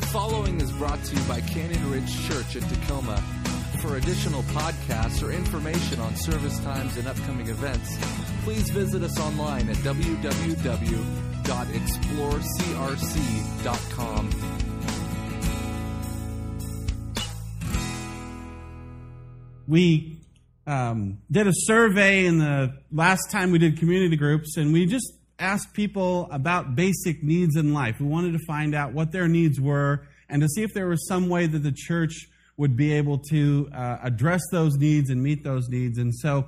The following is brought to you by Canyon Ridge Church in Tacoma. For additional podcasts or information on service times and upcoming events, please visit us online at www.explorecrc.com. we um, did a survey in the last time we did community groups, and we just asked people about basic needs in life. We wanted to find out what their needs were and to see if there was some way that the church would be able to uh, address those needs and meet those needs. And so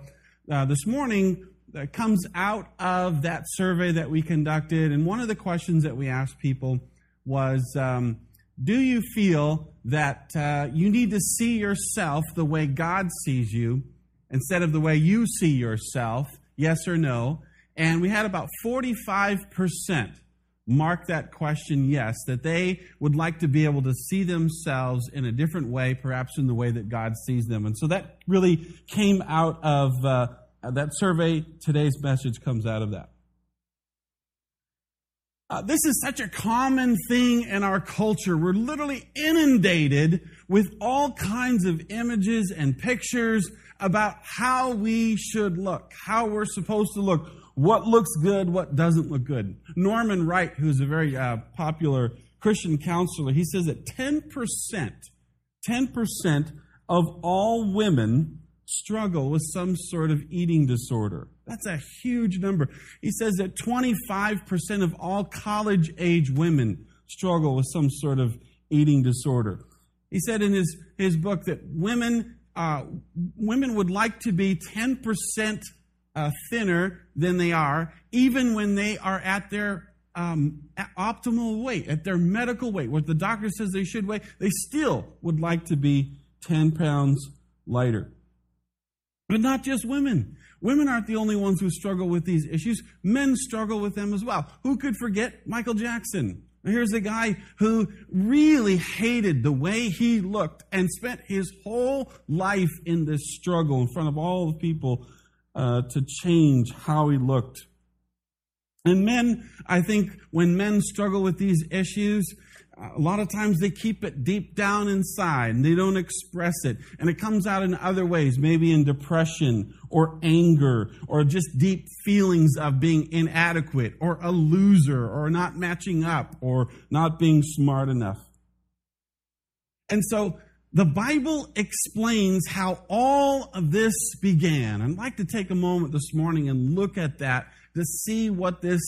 uh, this morning uh, comes out of that survey that we conducted, and one of the questions that we asked people was. Um, do you feel that uh, you need to see yourself the way God sees you instead of the way you see yourself? Yes or no? And we had about 45% mark that question yes, that they would like to be able to see themselves in a different way, perhaps in the way that God sees them. And so that really came out of uh, that survey. Today's message comes out of that. Uh, this is such a common thing in our culture. We're literally inundated with all kinds of images and pictures about how we should look, how we're supposed to look, what looks good, what doesn't look good. Norman Wright, who's a very uh, popular Christian counselor, he says that 10%, 10% of all women struggle with some sort of eating disorder. That's a huge number. He says that 25% of all college age women struggle with some sort of eating disorder. He said in his, his book that women, uh, women would like to be 10% uh, thinner than they are, even when they are at their um, optimal weight, at their medical weight, what the doctor says they should weigh, they still would like to be 10 pounds lighter. But not just women. Women aren't the only ones who struggle with these issues. Men struggle with them as well. Who could forget Michael Jackson? Here's a guy who really hated the way he looked and spent his whole life in this struggle in front of all the people uh, to change how he looked. And men, I think when men struggle with these issues, a lot of times they keep it deep down inside and they don't express it. And it comes out in other ways, maybe in depression or anger or just deep feelings of being inadequate or a loser or not matching up or not being smart enough. And so the Bible explains how all of this began. I'd like to take a moment this morning and look at that to see what this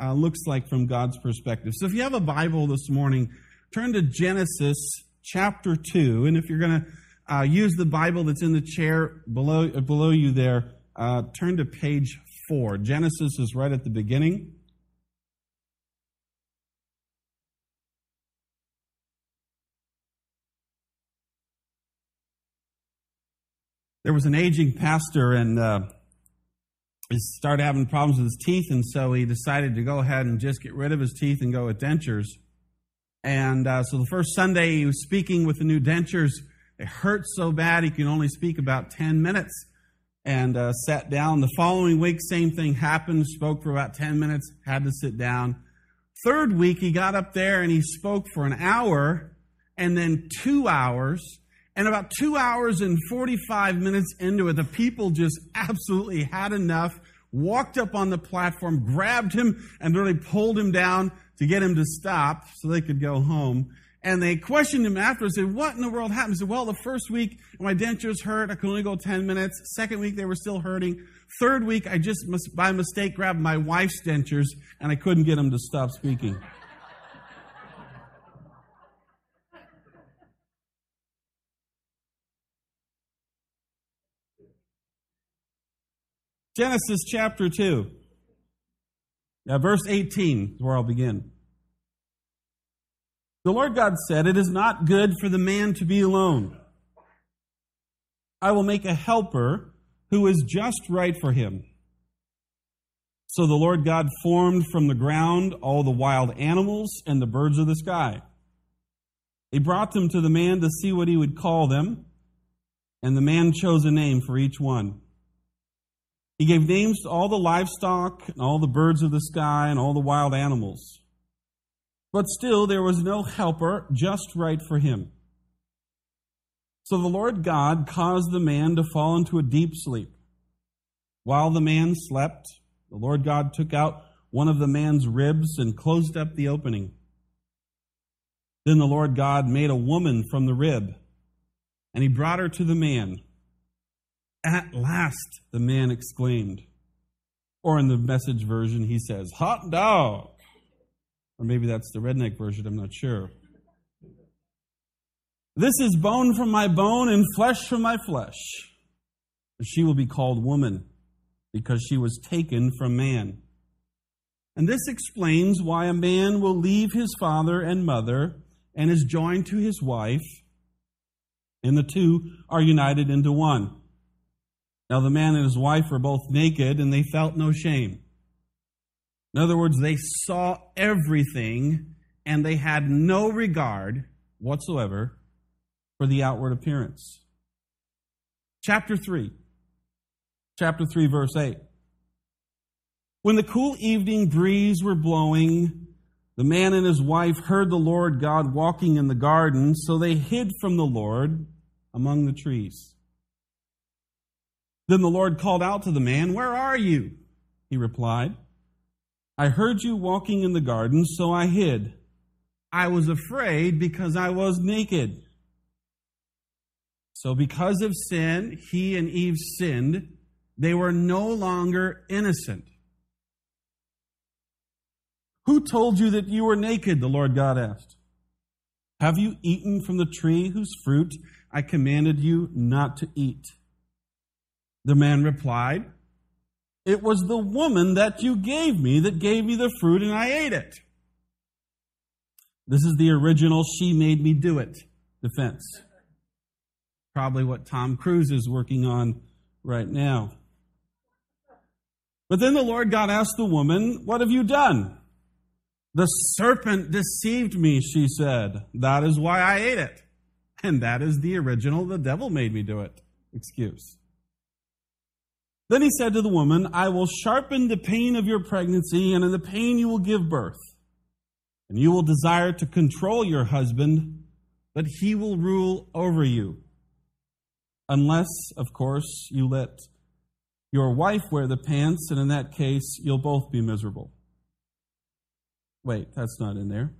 uh, looks like from God's perspective. So if you have a Bible this morning, turn to Genesis chapter 2. And if you're going to uh, use the Bible that's in the chair below, below you there, uh, turn to page 4. Genesis is right at the beginning. There was an aging pastor, and uh, he started having problems with his teeth, and so he decided to go ahead and just get rid of his teeth and go with dentures. And uh, so the first Sunday he was speaking with the new dentures. It hurt so bad he could only speak about 10 minutes and uh, sat down. The following week, same thing happened, spoke for about 10 minutes, had to sit down. Third week, he got up there and he spoke for an hour and then two hours and about two hours and 45 minutes into it, the people just absolutely had enough, walked up on the platform, grabbed him, and really pulled him down to get him to stop so they could go home. And they questioned him afterwards, said, What in the world happened? He said, Well, the first week my dentures hurt. I could only go 10 minutes. Second week they were still hurting. Third week I just by mistake grabbed my wife's dentures and I couldn't get him to stop speaking. Genesis chapter 2. Now, verse 18 is where I'll begin. The Lord God said, It is not good for the man to be alone. I will make a helper who is just right for him. So the Lord God formed from the ground all the wild animals and the birds of the sky. He brought them to the man to see what he would call them, and the man chose a name for each one. He gave names to all the livestock and all the birds of the sky and all the wild animals. But still, there was no helper just right for him. So the Lord God caused the man to fall into a deep sleep. While the man slept, the Lord God took out one of the man's ribs and closed up the opening. Then the Lord God made a woman from the rib, and he brought her to the man. At last, the man exclaimed. Or in the message version, he says, Hot dog! Or maybe that's the redneck version, I'm not sure. This is bone from my bone and flesh from my flesh. She will be called woman because she was taken from man. And this explains why a man will leave his father and mother and is joined to his wife, and the two are united into one. Now, the man and his wife were both naked, and they felt no shame. In other words, they saw everything, and they had no regard whatsoever for the outward appearance. Chapter 3. Chapter 3, verse 8. When the cool evening breeze were blowing, the man and his wife heard the Lord God walking in the garden, so they hid from the Lord among the trees. Then the Lord called out to the man, Where are you? He replied, I heard you walking in the garden, so I hid. I was afraid because I was naked. So, because of sin, he and Eve sinned. They were no longer innocent. Who told you that you were naked? The Lord God asked. Have you eaten from the tree whose fruit I commanded you not to eat? The man replied, It was the woman that you gave me that gave me the fruit, and I ate it. This is the original she made me do it defense. Probably what Tom Cruise is working on right now. But then the Lord God asked the woman, What have you done? The serpent deceived me, she said. That is why I ate it. And that is the original, the devil made me do it excuse. Then he said to the woman, I will sharpen the pain of your pregnancy, and in the pain you will give birth. And you will desire to control your husband, but he will rule over you. Unless, of course, you let your wife wear the pants, and in that case, you'll both be miserable. Wait, that's not in there.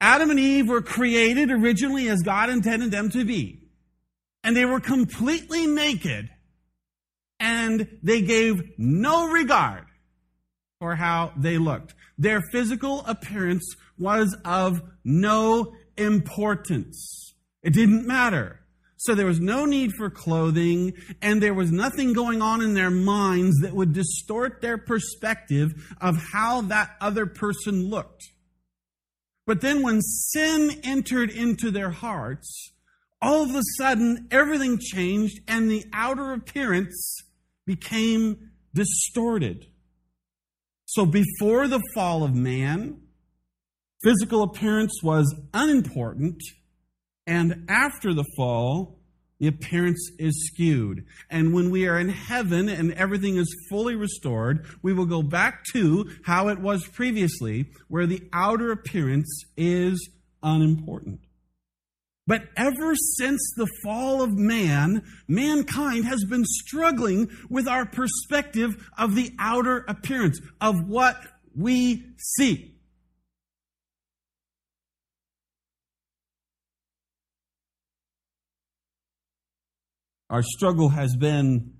Adam and Eve were created originally as God intended them to be. And they were completely naked. And they gave no regard for how they looked. Their physical appearance was of no importance. It didn't matter. So there was no need for clothing, and there was nothing going on in their minds that would distort their perspective of how that other person looked. But then when sin entered into their hearts, all of a sudden everything changed and the outer appearance became distorted. So before the fall of man, physical appearance was unimportant and after the fall, the appearance is skewed. And when we are in heaven and everything is fully restored, we will go back to how it was previously, where the outer appearance is unimportant. But ever since the fall of man, mankind has been struggling with our perspective of the outer appearance, of what we see. Our struggle has been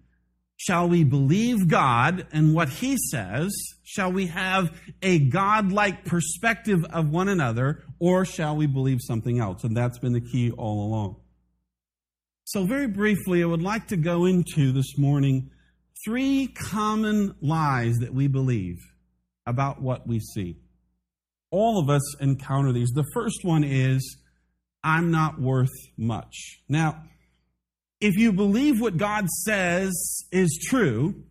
shall we believe God and what He says? Shall we have a God-like perspective of one another, or shall we believe something else? And that's been the key all along. So, very briefly, I would like to go into this morning three common lies that we believe about what we see. All of us encounter these. The first one is, I'm not worth much. Now, if you believe what God says is true,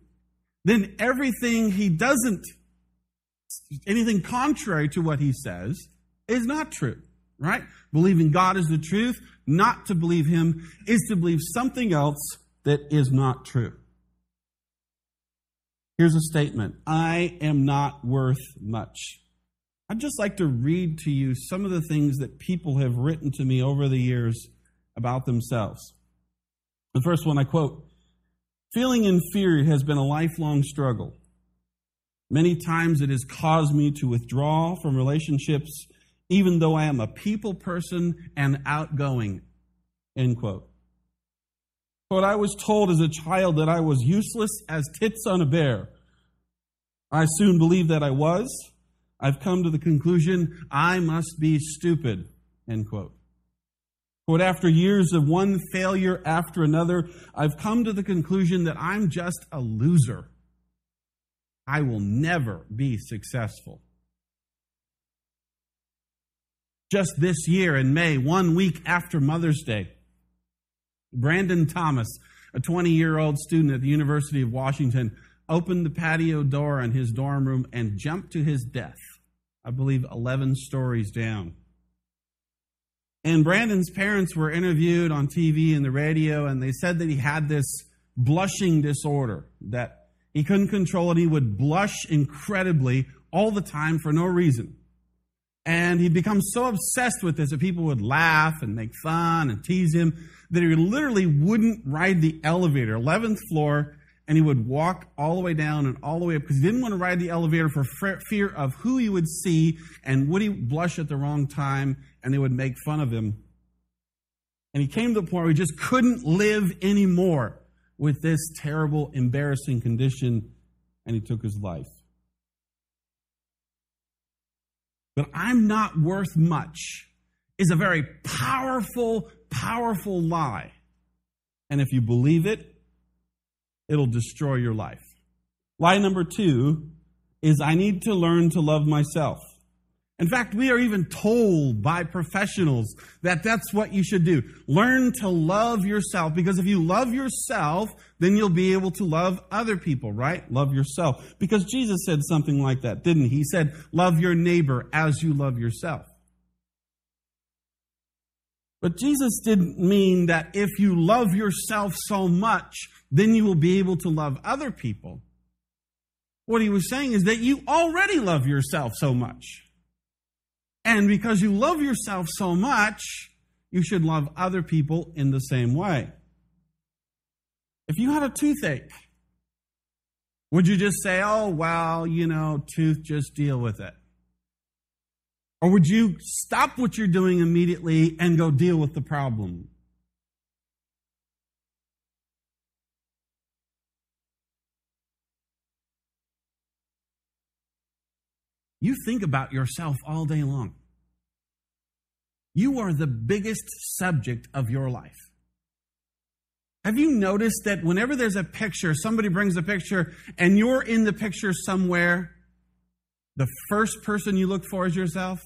then everything he doesn't, anything contrary to what he says, is not true, right? Believing God is the truth, not to believe him, is to believe something else that is not true. Here's a statement I am not worth much. I'd just like to read to you some of the things that people have written to me over the years about themselves. The first one I quote Feeling inferior has been a lifelong struggle. Many times it has caused me to withdraw from relationships, even though I am a people person and outgoing. End quote. But I was told as a child that I was useless as tits on a bear. I soon believed that I was. I've come to the conclusion I must be stupid. End quote. But after years of one failure after another, I've come to the conclusion that I'm just a loser. I will never be successful. Just this year in May, one week after Mother's Day, Brandon Thomas, a 20 year old student at the University of Washington, opened the patio door in his dorm room and jumped to his death, I believe 11 stories down. And Brandon's parents were interviewed on TV and the radio, and they said that he had this blushing disorder, that he couldn't control it. He would blush incredibly all the time for no reason. And he'd become so obsessed with this that people would laugh and make fun and tease him that he literally wouldn't ride the elevator, 11th floor, and he would walk all the way down and all the way up because he didn't want to ride the elevator for fear of who he would see and would he blush at the wrong time and they would make fun of him. And he came to the point where he just couldn't live anymore with this terrible, embarrassing condition and he took his life. But I'm not worth much is a very powerful, powerful lie. And if you believe it, it'll destroy your life. Lie number two is I need to learn to love myself. In fact, we are even told by professionals that that's what you should do. Learn to love yourself because if you love yourself, then you'll be able to love other people, right? Love yourself. Because Jesus said something like that, didn't he? He said, love your neighbor as you love yourself. But Jesus didn't mean that if you love yourself so much then you will be able to love other people. What he was saying is that you already love yourself so much. And because you love yourself so much, you should love other people in the same way. If you had a toothache, would you just say, oh, well, you know, tooth, just deal with it? Or would you stop what you're doing immediately and go deal with the problem? You think about yourself all day long. You are the biggest subject of your life. Have you noticed that whenever there's a picture, somebody brings a picture, and you're in the picture somewhere, the first person you look for is yourself?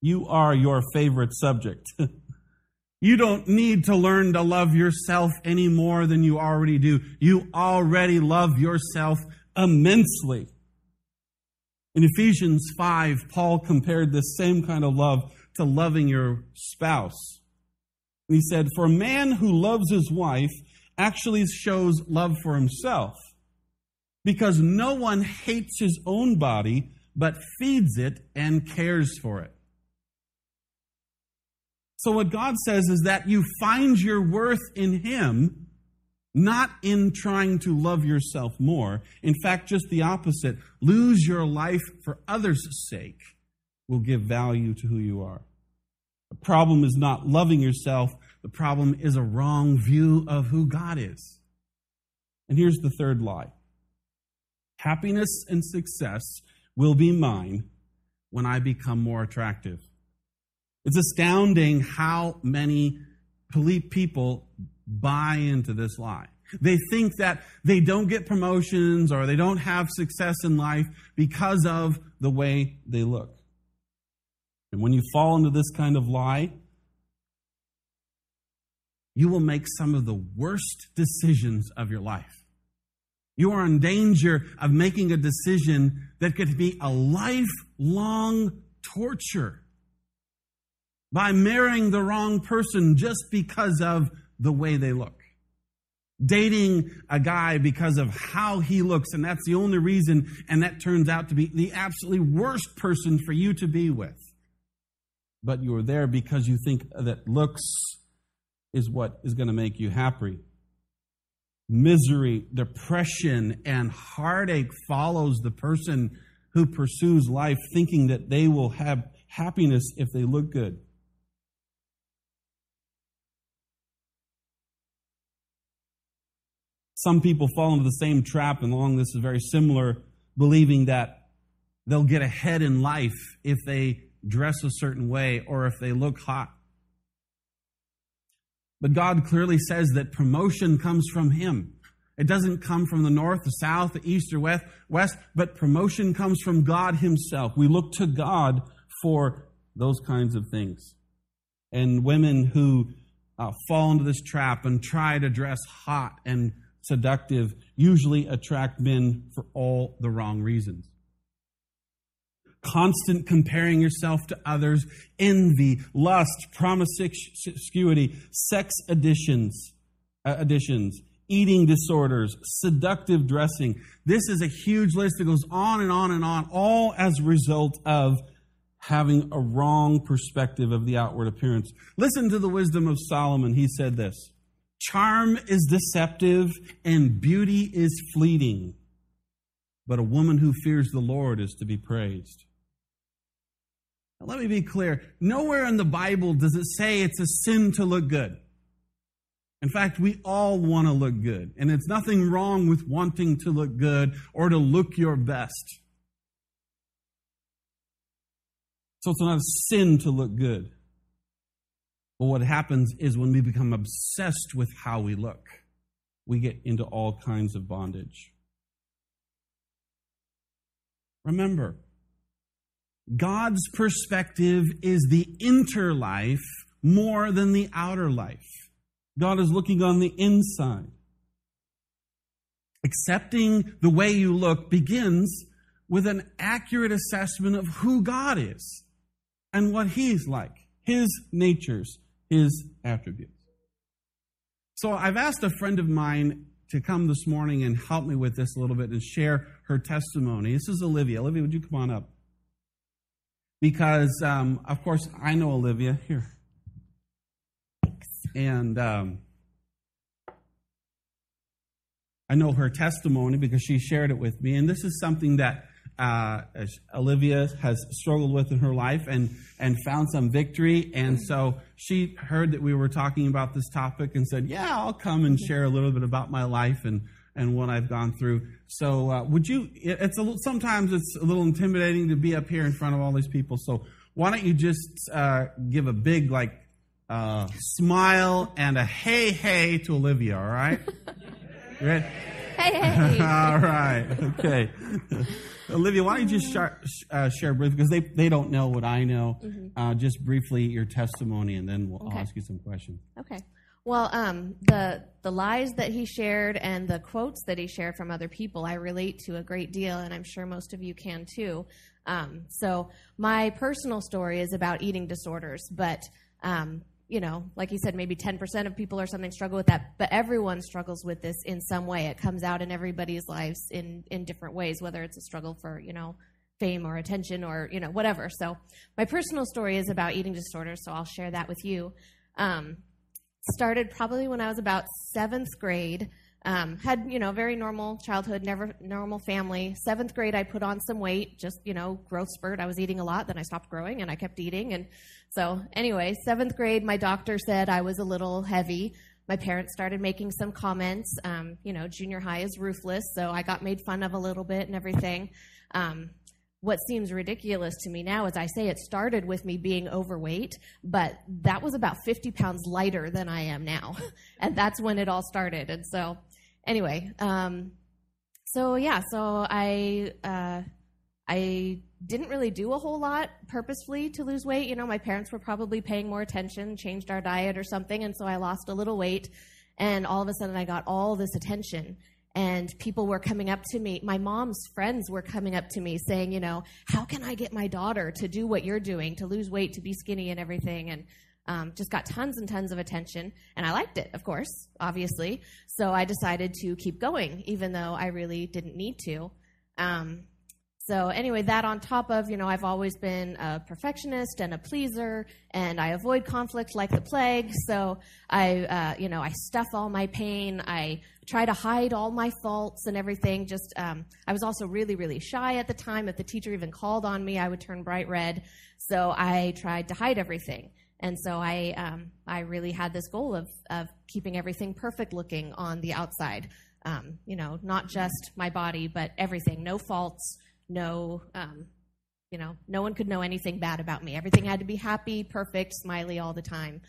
You are your favorite subject. you don't need to learn to love yourself any more than you already do. You already love yourself immensely. In Ephesians 5, Paul compared this same kind of love to loving your spouse. And He said, For a man who loves his wife actually shows love for himself, because no one hates his own body, but feeds it and cares for it. So, what God says is that you find your worth in Him not in trying to love yourself more. In fact, just the opposite. Lose your life for others' sake will give value to who you are. The problem is not loving yourself, the problem is a wrong view of who God is. And here's the third lie happiness and success will be mine when I become more attractive. It's astounding how many people buy into this lie. They think that they don't get promotions or they don't have success in life because of the way they look. And when you fall into this kind of lie, you will make some of the worst decisions of your life. You are in danger of making a decision that could be a lifelong torture by marrying the wrong person just because of the way they look. dating a guy because of how he looks, and that's the only reason, and that turns out to be the absolutely worst person for you to be with. But you're there because you think that looks is what is going to make you happy. Misery, depression, and heartache follows the person who pursues life thinking that they will have happiness if they look good. Some people fall into the same trap, and along this is very similar, believing that they'll get ahead in life if they dress a certain way or if they look hot. But God clearly says that promotion comes from Him. It doesn't come from the north, the south, the east, or west, west, but promotion comes from God Himself. We look to God for those kinds of things. And women who uh, fall into this trap and try to dress hot and seductive usually attract men for all the wrong reasons. Constant comparing yourself to others, envy, lust, promiscuity, sex additions, uh, additions, eating disorders, seductive dressing. This is a huge list that goes on and on and on, all as a result of having a wrong perspective of the outward appearance. Listen to the wisdom of Solomon. He said this Charm is deceptive and beauty is fleeting, but a woman who fears the Lord is to be praised. Now, let me be clear. Nowhere in the Bible does it say it's a sin to look good. In fact, we all want to look good. And it's nothing wrong with wanting to look good or to look your best. So it's not a sin to look good. But what happens is when we become obsessed with how we look, we get into all kinds of bondage. Remember, God's perspective is the inner life more than the outer life. God is looking on the inside. Accepting the way you look begins with an accurate assessment of who God is and what He's like, His natures, His attributes. So I've asked a friend of mine to come this morning and help me with this a little bit and share her testimony. This is Olivia. Olivia, would you come on up? Because, um, of course, I know Olivia. Here. And um, I know her testimony because she shared it with me. And this is something that uh, Olivia has struggled with in her life and, and found some victory. And so she heard that we were talking about this topic and said, Yeah, I'll come and share a little bit about my life and, and what I've gone through. So, uh, would you? It's a little, sometimes it's a little intimidating to be up here in front of all these people. So, why don't you just uh, give a big, like, uh, smile and a hey, hey to Olivia, all right? Ready? Hey, hey. all right. Okay. Olivia, why don't you just share, uh, share briefly, because they, they don't know what I know, mm-hmm. uh, just briefly your testimony, and then we'll, okay. Ask you some questions. Okay. Well, um, the the lies that he shared and the quotes that he shared from other people, I relate to a great deal, and I'm sure most of you can too. Um, so my personal story is about eating disorders, but um, you know, like you said, maybe 10% of people or something struggle with that, but everyone struggles with this in some way. It comes out in everybody's lives in, in different ways, whether it's a struggle for, you know, fame or attention or, you know, whatever. So my personal story is about eating disorders, so I'll share that with you. Um, started probably when I was about seventh grade. Um, had you know very normal childhood, never normal family. Seventh grade, I put on some weight, just you know growth spurt. I was eating a lot, then I stopped growing, and I kept eating. And so anyway, seventh grade, my doctor said I was a little heavy. My parents started making some comments. Um, you know, junior high is ruthless, so I got made fun of a little bit and everything. Um, what seems ridiculous to me now is I say it started with me being overweight, but that was about 50 pounds lighter than I am now. and that's when it all started. And so anyway, um, so yeah, so I uh, I didn't really do a whole lot purposefully to lose weight. You know, my parents were probably paying more attention, changed our diet or something, and so I lost a little weight. And all of a sudden, I got all this attention. And people were coming up to me. My mom's friends were coming up to me saying, you know, how can I get my daughter to do what you're doing, to lose weight, to be skinny and everything? And Um, just got tons and tons of attention, and I liked it, of course, obviously. So I decided to keep going, even though I really didn't need to. Um, so anyway, that on top of, you know, I've always been a perfectionist and a pleaser, and I avoid conflict like the plague. So I, uh, you know, I stuff all my pain. I try to hide all my faults and everything. Just, um, I was also really, really shy at the time. If the teacher even called on me, I would turn bright red. So I tried to hide everything. And so I, um, I really had this goal of, of keeping everything perfect looking on the outside. Um, you know, not just my body, but everything. No faults, no, um, you know, no one could know anything bad about me. Everything had to be happy, perfect, smiley all the time.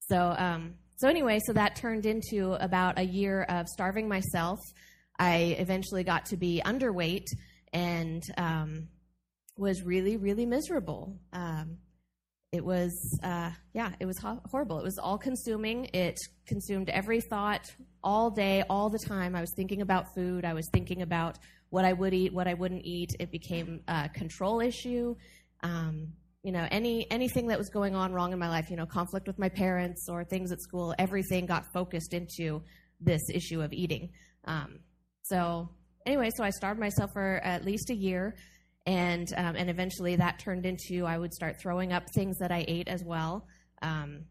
So, um, so anyway, so that turned into about a year of starving myself. I eventually got to be underweight and um, was really, really miserable. Um, it was uh, yeah it was ho- horrible it was all consuming it consumed every thought all day all the time i was thinking about food i was thinking about what i would eat what i wouldn't eat. It became a control issue. Um, you know any anything that was going on wrong in my life you know conflict with my parents or things at school everything got focused into this issue of eating. Um, so anyway so i starved myself for at least a year and um, and eventually that turned into I would start throwing up things that I ate as well. Um,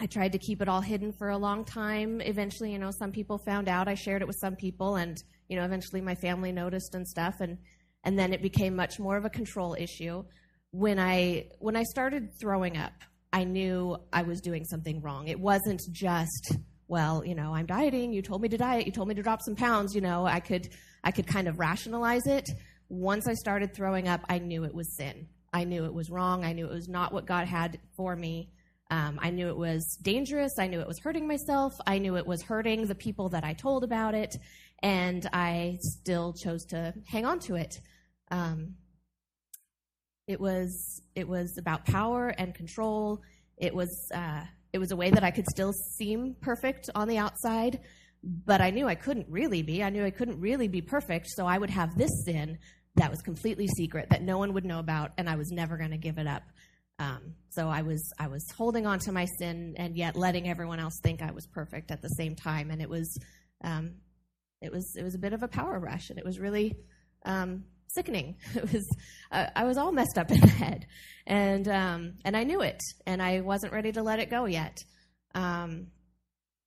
I tried to keep it all hidden for a long time. Eventually, you know, some people found out. I shared it with some people, and you know, eventually my family noticed and stuff, and and then it became much more of a control issue. When I when I started throwing up, I knew I was doing something wrong. It wasn't just well, you know, I'm dieting. You told me to diet. You told me to drop some pounds. You know, I could I could kind of rationalize it once I started throwing up, I knew it was sin. I knew it was wrong. I knew it was not what God had for me. Um, I knew it was dangerous. I knew it was hurting myself. I knew it was hurting the people that I told about it. And I still chose to hang on to it. Um, it was it was about power and control. It was uh, it was a way that I could still seem perfect on the outside, but I knew I couldn't really be. I knew I couldn't really be perfect, so I would have this sin that was completely secret that no one would know about, and I was never going to give it up. Um, so I was I was holding on to my sin and yet letting everyone else think I was perfect at the same time, and it was um, it was it was a bit of a power rush, and it was really um, sickening. It was uh, I was all messed up in the head, and um, and I knew it, and I wasn't ready to let it go yet. Um,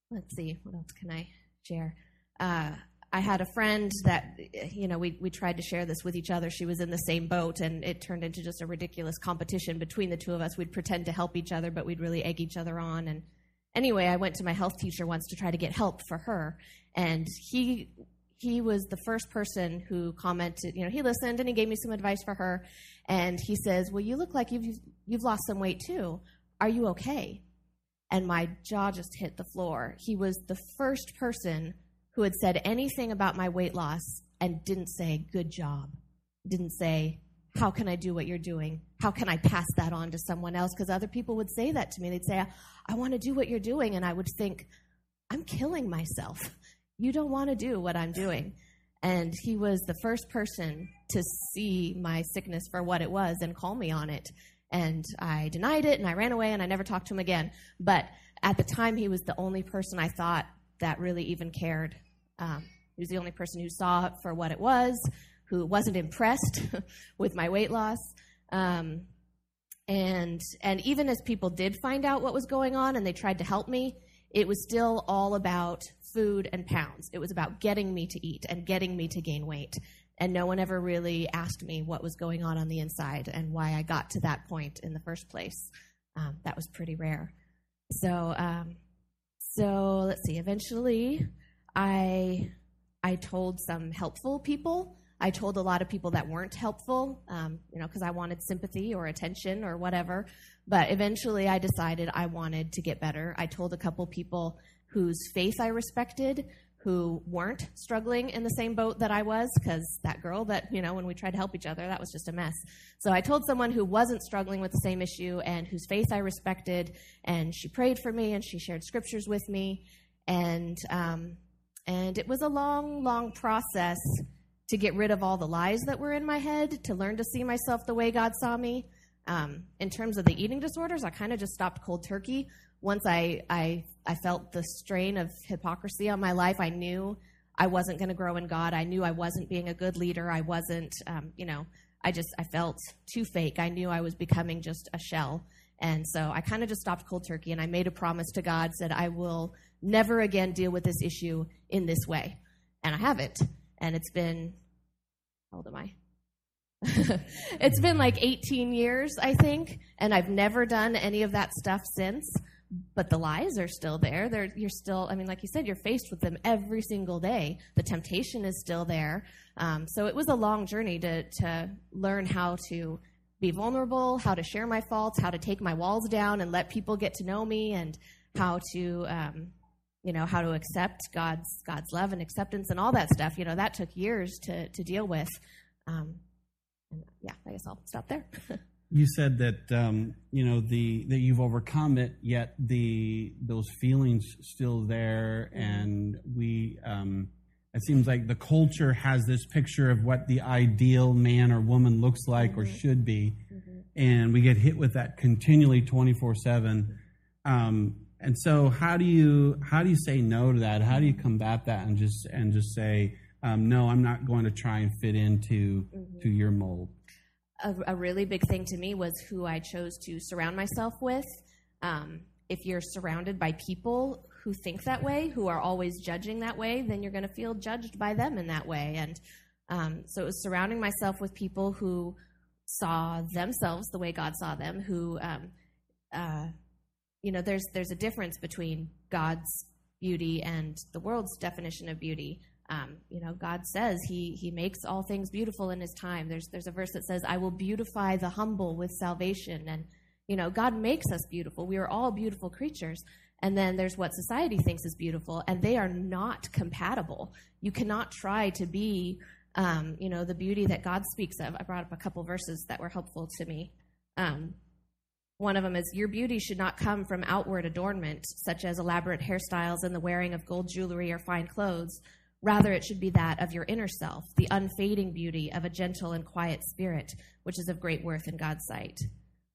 let's see, what else can I share? Uh, I had a friend that, you know, we, we tried to share this with each other. She was in the same boat, and it turned into just a ridiculous competition between the two of us. We'd pretend to help each other, but we'd really egg each other on. And anyway, I went to my health teacher once to try to get help for her, and he he was the first person who commented. You know, he listened and he gave me some advice for her, and he says, "Well, you look like you've you've lost some weight too. Are you okay?" And my jaw just hit the floor. He was the first person who had said anything about my weight loss and didn't say, good job. Didn't say, how can I do what you're doing? How can I pass that on to someone else? Because other people would say that to me. They'd say, I, I want to do what you're doing. And I would think, I'm killing myself. You don't want to do what I'm doing. And he was the first person to see my sickness for what it was and call me on it. And I denied it and I ran away and I never talked to him again. But at the time, he was the only person I thought that really even cared. Um, he was the only person who saw it for what it was, who wasn't impressed with my weight loss. Um, and and even as people did find out what was going on and they tried to help me, it was still all about food and pounds. It was about getting me to eat and getting me to gain weight. And no one ever really asked me what was going on on the inside and why I got to that point in the first place. Um, that was pretty rare. So um, so let's see. Eventually, I I told some helpful people. I told a lot of people that weren't helpful, um, you know, because I wanted sympathy or attention or whatever. But eventually, I decided I wanted to get better. I told a couple people whose faith I respected, who weren't struggling in the same boat that I was, because that girl that, you know, when we tried to help each other, that was just a mess. So I told someone who wasn't struggling with the same issue and whose faith I respected, and she prayed for me and she shared scriptures with me. And, um, and it was a long, long process to get rid of all the lies that were in my head, to learn to see myself the way God saw me. Um, in terms of the eating disorders, I kind of just stopped cold turkey. Once I, I, I felt the strain of hypocrisy on my life, I knew I wasn't going to grow in God. I knew I wasn't being a good leader. I wasn't, um, you know, I just, I felt too fake. I knew I was becoming just a shell. And so I kind of just stopped cold turkey and I made a promise to God, said, I will never again deal with this issue in this way. And I haven't. And it's been, how old am I? it's been like 18 years, I think, and I've never done any of that stuff since. But the lies are still there. They're, you're still, I mean, like you said, you're faced with them every single day. The temptation is still there. Um, so it was a long journey to, to learn how to be vulnerable, how to share my faults, how to take my walls down and let people get to know me, and how to, um, you know, how to accept God's God's love and acceptance and all that stuff. You know, that took years to to deal with. Um, and yeah, I guess I'll stop there. you said that um, you know the that you've overcome it, yet the those feelings still there, and we. Um, it seems like the culture has this picture of what the ideal man or woman looks like mm-hmm. or should be, mm-hmm. and we get hit with that continually, twenty four seven. Um, and so, how do you how do you say no to that? How do you combat that and just and just say, um, no, I'm not going to try and fit into mm-hmm. to your mold? A, a, really big thing to me was who I chose to surround myself with. Um, if you're surrounded by people who think that way, who are always judging that way, then you're going to feel judged by them in that way. And um, so it was surrounding myself with people who saw themselves the way God saw them, who, um, uh, you know, there's there's a difference between God's beauty and the world's definition of beauty. Um, you know, God says He He makes all things beautiful in His time. There's there's a verse that says, "I will beautify the humble with salvation," and you know, God makes us beautiful. We are all beautiful creatures. And then there's what society thinks is beautiful, and they are not compatible. You cannot try to be, um, you know, the beauty that God speaks of. I brought up a couple verses that were helpful to me. Um, one of them is Your beauty should not come from outward adornment, such as elaborate hairstyles and the wearing of gold jewelry or fine clothes. Rather, it should be that of your inner self, the unfading beauty of a gentle and quiet spirit, which is of great worth in God's sight.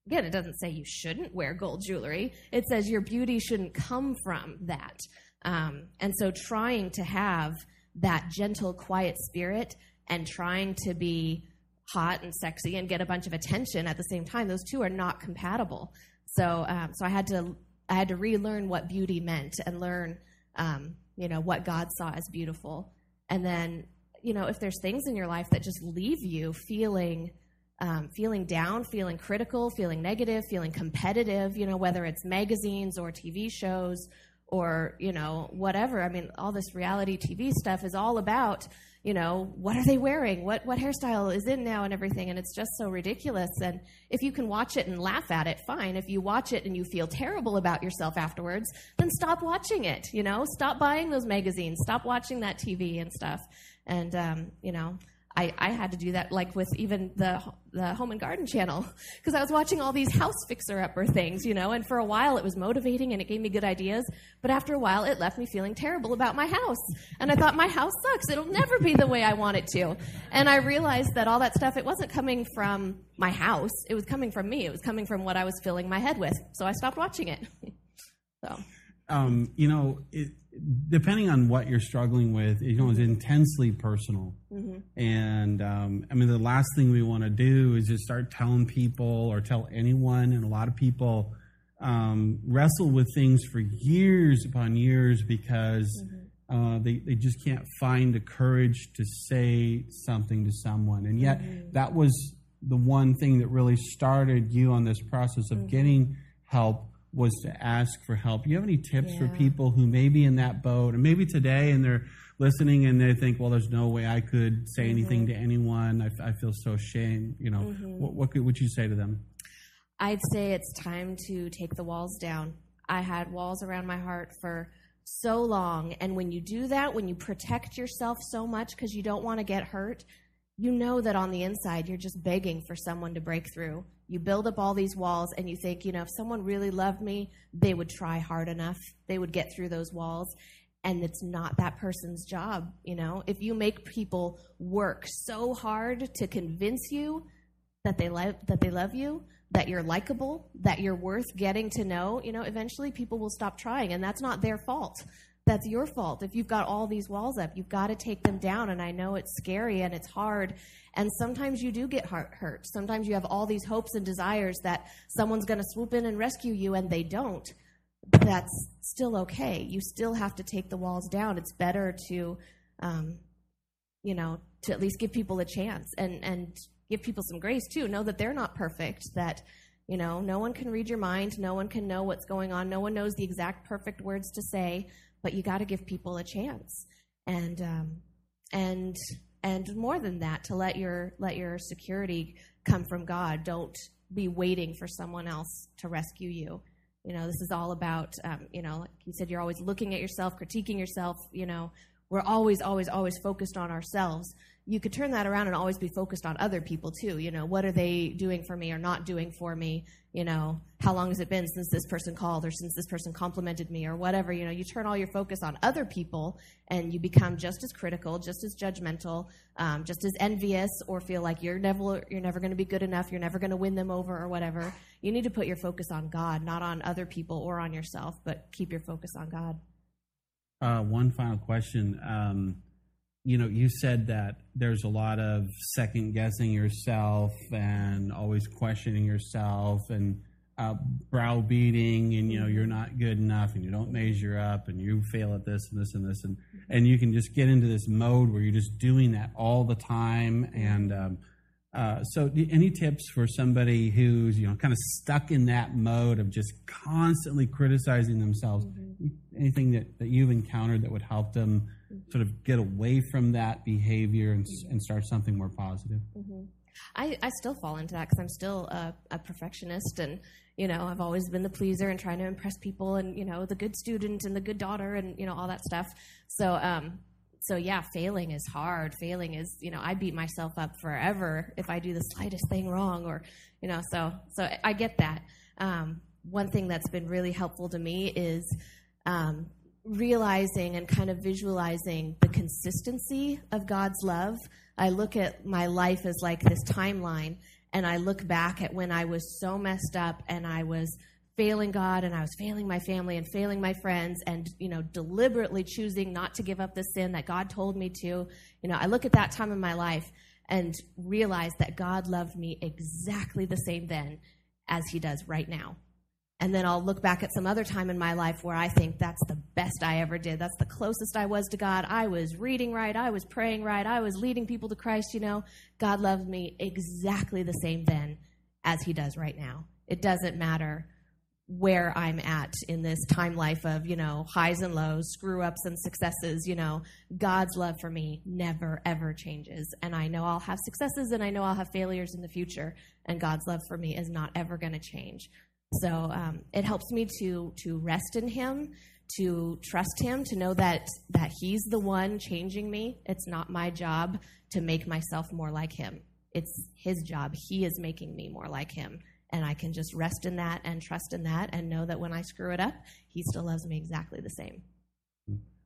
Again, it doesn't say you shouldn't wear gold jewelry. It says your beauty shouldn't come from that. Um, and so trying to have that gentle, quiet spirit and trying to be hot and sexy and get a bunch of attention at the same time, those two are not compatible. So, um, so I had to, I had to relearn what beauty meant and learn, um, you know, what God saw as beautiful. And then, you know, if there's things in your life that just leave you feeling um, feeling down, feeling critical, feeling negative, feeling competitive, you know, whether it's magazines or TV shows or, you know, whatever. I mean, all this reality TV stuff is all about, you know, what are they wearing? What, what hairstyle is in now and everything. And it's just so ridiculous. And if you can watch it and laugh at it, fine. If you watch it and you feel terrible about yourself afterwards, then stop watching it, you know, stop buying those magazines, stop watching that TV and stuff. And, um, you know, I, I had to do that like with even the the home and garden channel because I was watching all these house fixer upper things, you know, and for a while it was motivating and it gave me good ideas, but after a while it left me feeling terrible about my house. And I thought my house sucks. It'll never be the way I want it to. And I realized that all that stuff it wasn't coming from my house. It was coming from me. It was coming from what I was filling my head with. So I stopped watching it. so um, you know, it, depending on what you're struggling with, you know, it's intensely personal. Mm-hmm. And um, I mean, the last thing we want to do is just start telling people or tell anyone. And a lot of people um, wrestle with things for years upon years because mm-hmm. uh, they, they just can't find the courage to say something to someone. And yet, mm-hmm. that was the one thing that really started you on this process of mm-hmm. getting help was to ask for help. You have any tips yeah. for people who may be in that boat and maybe today and they're listening and they think, well, there's no way I could say mm-hmm. anything to anyone. I, I, feel so ashamed. You know, mm-hmm. what, what could, would you say to them? I'd say it's time to take the walls down. I had walls around my heart for so long. And when you do that, when you protect yourself so much because you don't want to get hurt, you know that on the inside you're just begging for someone to break through. You build up all these walls and you think, you know, if someone really loved me, they would try hard enough. They would get through those walls. And it's not that person's job, you know. If you make people work so hard to convince you that they love that they love you, that you're likable, that you're worth getting to know, you know, eventually people will stop trying, and that's not their fault. That's your fault. If you've got all these walls up, you've got to take them down. And I know it's scary and it's hard. And sometimes you do get hurt. Sometimes you have all these hopes and desires that someone's going to swoop in and rescue you, and they don't. That's still okay. You still have to take the walls down. It's better to, um, you know, to at least give people a chance and and give people some grace too. Know that they're not perfect. That you know, no one can read your mind. No one can know what's going on. No one knows the exact perfect words to say. But you got to give people a chance. And um, and and more than that, to let your let your security come from God. Don't be waiting for someone else to rescue you. You know, this is all about, um, you know, like you said, you're always looking at yourself, critiquing yourself. You know, we're always, always, always focused on ourselves you could turn that around and always be focused on other people too. You know, what are they doing for me or not doing for me? You know, how long has it been since this person called or since this person complimented me or whatever? You know, you turn all your focus on other people and you become just as critical, just as judgmental, um, just as envious, or feel like you're never you're never going to be good enough, you're never going to win them over or whatever. You need to put your focus on God, not on other people or on yourself, but keep your focus on God. Uh, one final question. Um, you know, you said that there's a lot of second guessing yourself and always questioning yourself and uh, browbeating and you know you're not good enough and you don't measure up and you fail at this and this and this and and you can just get into this mode where you're just doing that all the time and um, uh, so any tips for somebody who's you know kind of stuck in that mode of just constantly criticizing themselves mm-hmm. anything that, that you've encountered that would help them sort of get away from that behavior and, and start something more positive? Mm-hmm. I, I still fall into that because I'm still a, a, perfectionist and, you know, I've always been the pleaser and trying to impress people and, you know, the good student and the good daughter and, you know, all that stuff. So, um, so yeah, failing is hard. Failing is, you know, I beat myself up forever if I do the slightest thing wrong or, you know, so, so I get that. Um, one thing that's been really helpful to me is, um, realizing and kind of visualizing the consistency of God's love. I look at my life as like this timeline, and I look back at when I was so messed up and I was failing God and I was failing my family and failing my friends and you know deliberately choosing not to give up the sin that God told me to. You know, I look at that time in my life and realize that God loved me exactly the same then as he does right now. And then I'll look back at some other time in my life where I think that's the best I ever did. That's the closest I was to God. I was reading right. I was praying right. I was leading people to Christ, you know. God loves me exactly the same then as he does right now. It doesn't matter where I'm at in this time life of, you know, highs and lows, screw ups and successes, you know, God's love for me never ever changes. And I know I'll have successes and I know I'll have failures in the future, and God's love for me is not ever going to change. So um, it helps me to to rest in Him, to trust Him, to know that that He's the one changing me. It's not my job to make myself more like Him. It's His job. He is making me more like Him, and I can just rest in that and trust in that, and know that when I screw it up, He still loves me exactly the same.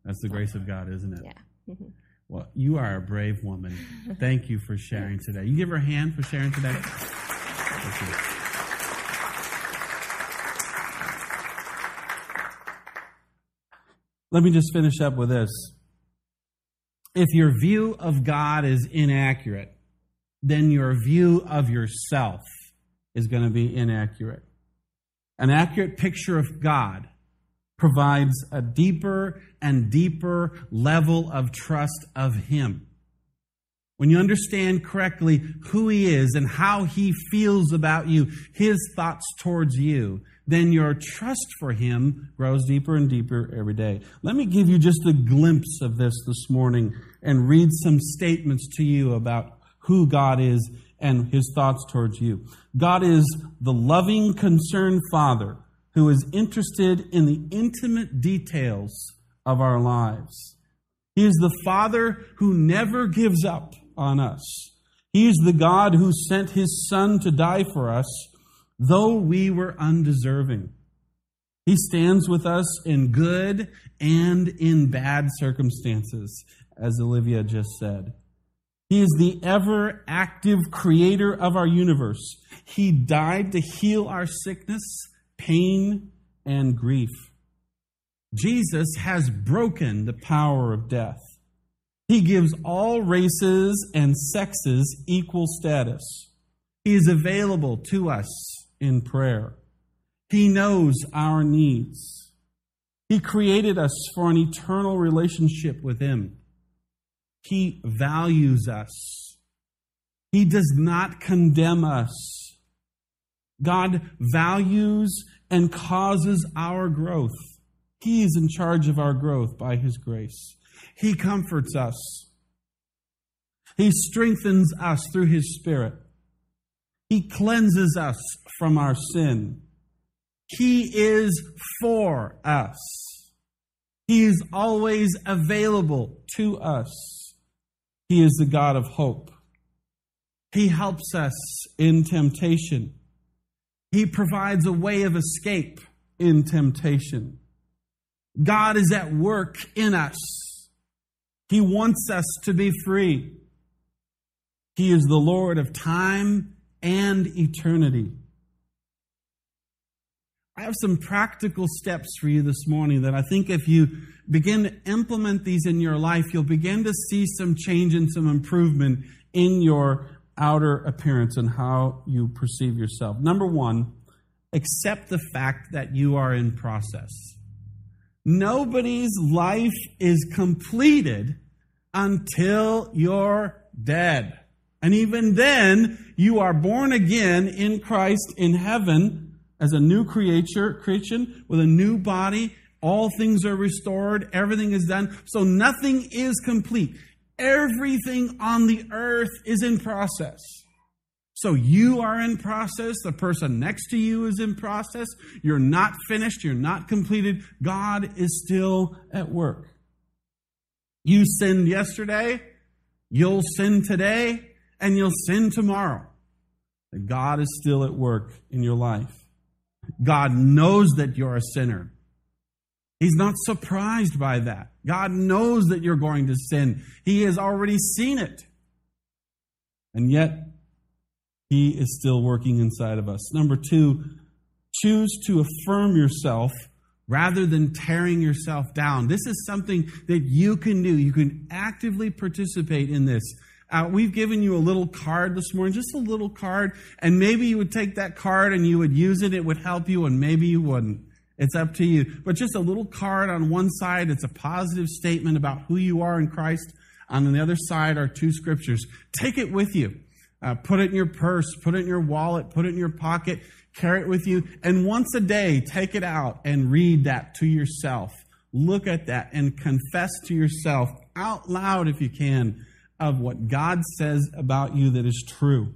That's the grace of God, isn't it? Yeah. Well, you are a brave woman. Thank you for sharing today. You give her a hand for sharing today. Let me just finish up with this. If your view of God is inaccurate, then your view of yourself is going to be inaccurate. An accurate picture of God provides a deeper and deeper level of trust of Him. When you understand correctly who He is and how He feels about you, His thoughts towards you, then your trust for Him grows deeper and deeper every day. Let me give you just a glimpse of this this morning and read some statements to you about who God is and His thoughts towards you. God is the loving, concerned Father who is interested in the intimate details of our lives. He is the Father who never gives up on us. He is the God who sent His Son to die for us though we were undeserving. He stands with us in good and in bad circumstances, as Olivia just said. He is the ever active creator of our universe. He died to heal our sickness, pain, and grief. Jesus has broken the power of death. He gives all races and sexes equal status. He is available to us in prayer. He knows our needs. He created us for an eternal relationship with Him. He values us. He does not condemn us. God values and causes our growth. He is in charge of our growth by His grace. He comforts us. He strengthens us through His Spirit. He cleanses us from our sin. He is for us. He is always available to us. He is the God of hope. He helps us in temptation. He provides a way of escape in temptation. God is at work in us. He wants us to be free. He is the Lord of time and eternity. I have some practical steps for you this morning that I think if you begin to implement these in your life, you'll begin to see some change and some improvement in your outer appearance and how you perceive yourself. Number one, accept the fact that you are in process. Nobody's life is completed until you're dead. And even then, you are born again in Christ in heaven as a new creature, creation with a new body. All things are restored. Everything is done. So nothing is complete. Everything on the earth is in process. So you are in process. The person next to you is in process. You're not finished. You're not completed. God is still at work. You sinned yesterday. You'll sin today and you'll sin tomorrow. God is still at work in your life. God knows that you're a sinner. He's not surprised by that. God knows that you're going to sin. He has already seen it. And yet, He is still working inside of us. Number two, choose to affirm yourself rather than tearing yourself down. This is something that you can do. You can actively participate in this. Uh, we've given you a little card this morning, just a little card, and maybe you would take that card and you would use it. It would help you, and maybe you wouldn't. It's up to you. But just a little card on one side, it's a positive statement about who you are in Christ. On the other side are two scriptures. Take it with you. Uh, put it in your purse, put it in your wallet, put it in your pocket, carry it with you, and once a day, take it out and read that to yourself. Look at that and confess to yourself out loud if you can of what God says about you that is true.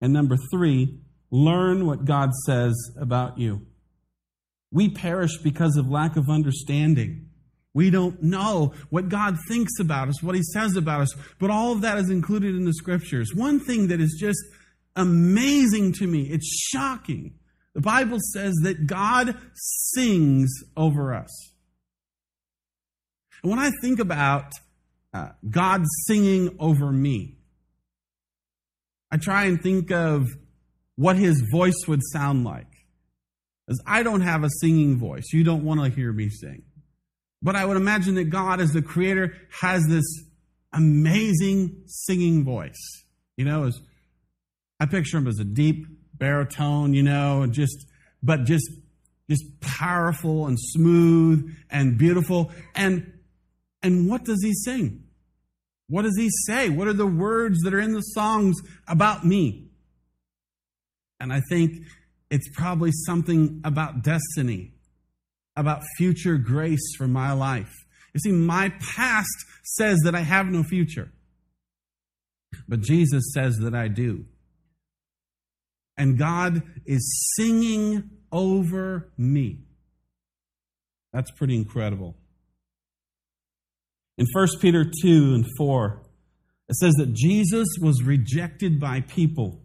And number three, learn what God says about you. We perish because of lack of understanding. We don't know what God thinks about us, what He says about us, but all of that is included in the scriptures. One thing that is just amazing to me, it's shocking. The Bible says that God sings over us. And when I think about God singing over me, I try and think of what His voice would sound like. As I don't have a singing voice. You don't want to hear me sing. But I would imagine that God, as the creator, has this amazing singing voice. You know, as I picture him as a deep baritone, you know, just, but just, just powerful and smooth and beautiful. And, and what does he sing? What does he say? What are the words that are in the songs about me? And I think it's probably something about destiny, about future grace for my life. You see, my past says that I have no future, but Jesus says that I do. And God is singing over me. That's pretty incredible. In 1 Peter 2 and 4, it says that Jesus was rejected by people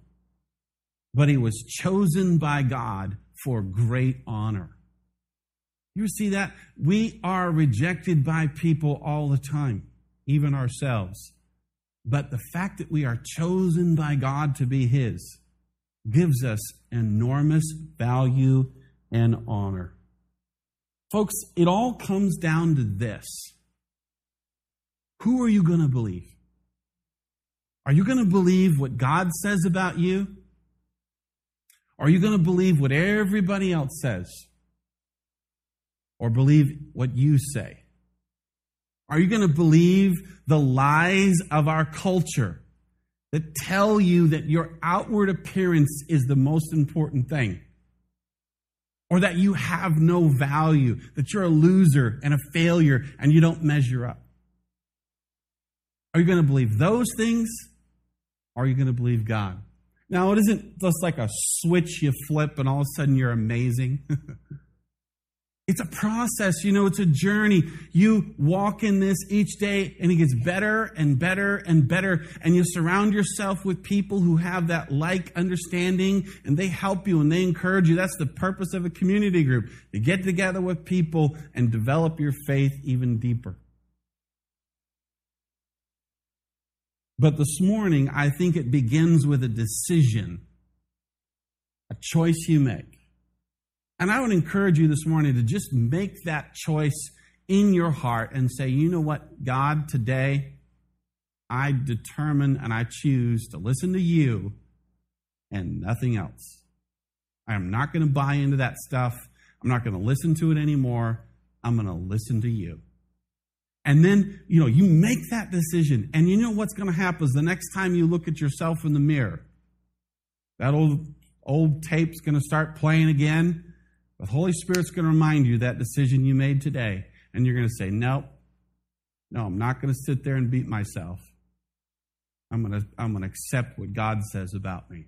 but he was chosen by God for great honor. You see that? We are rejected by people all the time, even ourselves. But the fact that we are chosen by God to be His gives us enormous value and honor. Folks, it all comes down to this Who are you going to believe? Are you going to believe what God says about you? Are you going to believe what everybody else says? Or believe what you say? Are you going to believe the lies of our culture that tell you that your outward appearance is the most important thing? Or that you have no value, that you're a loser and a failure and you don't measure up? Are you going to believe those things? Or are you going to believe God? Now, it isn't just like a switch you flip and all of a sudden you're amazing. It's a process, you know, it's a journey. You walk in this each day and it gets better and better and better. And you surround yourself with people who have that like understanding and they help you and they encourage you. That's the purpose of a community group to get together with people and develop your faith even deeper. But this morning, I think it begins with a decision, a choice you make. And I would encourage you this morning to just make that choice in your heart and say, you know what, God, today I determine and I choose to listen to you and nothing else. I am not going to buy into that stuff. I'm not going to listen to it anymore. I'm going to listen to you. And then, you know, you make that decision. And you know what's going to happen is the next time you look at yourself in the mirror, that old old tape's going to start playing again the Holy Spirit's going to remind you that decision you made today, and you're going to say, Nope, no, I'm not going to sit there and beat myself. I'm going to, I'm going to accept what God says about me.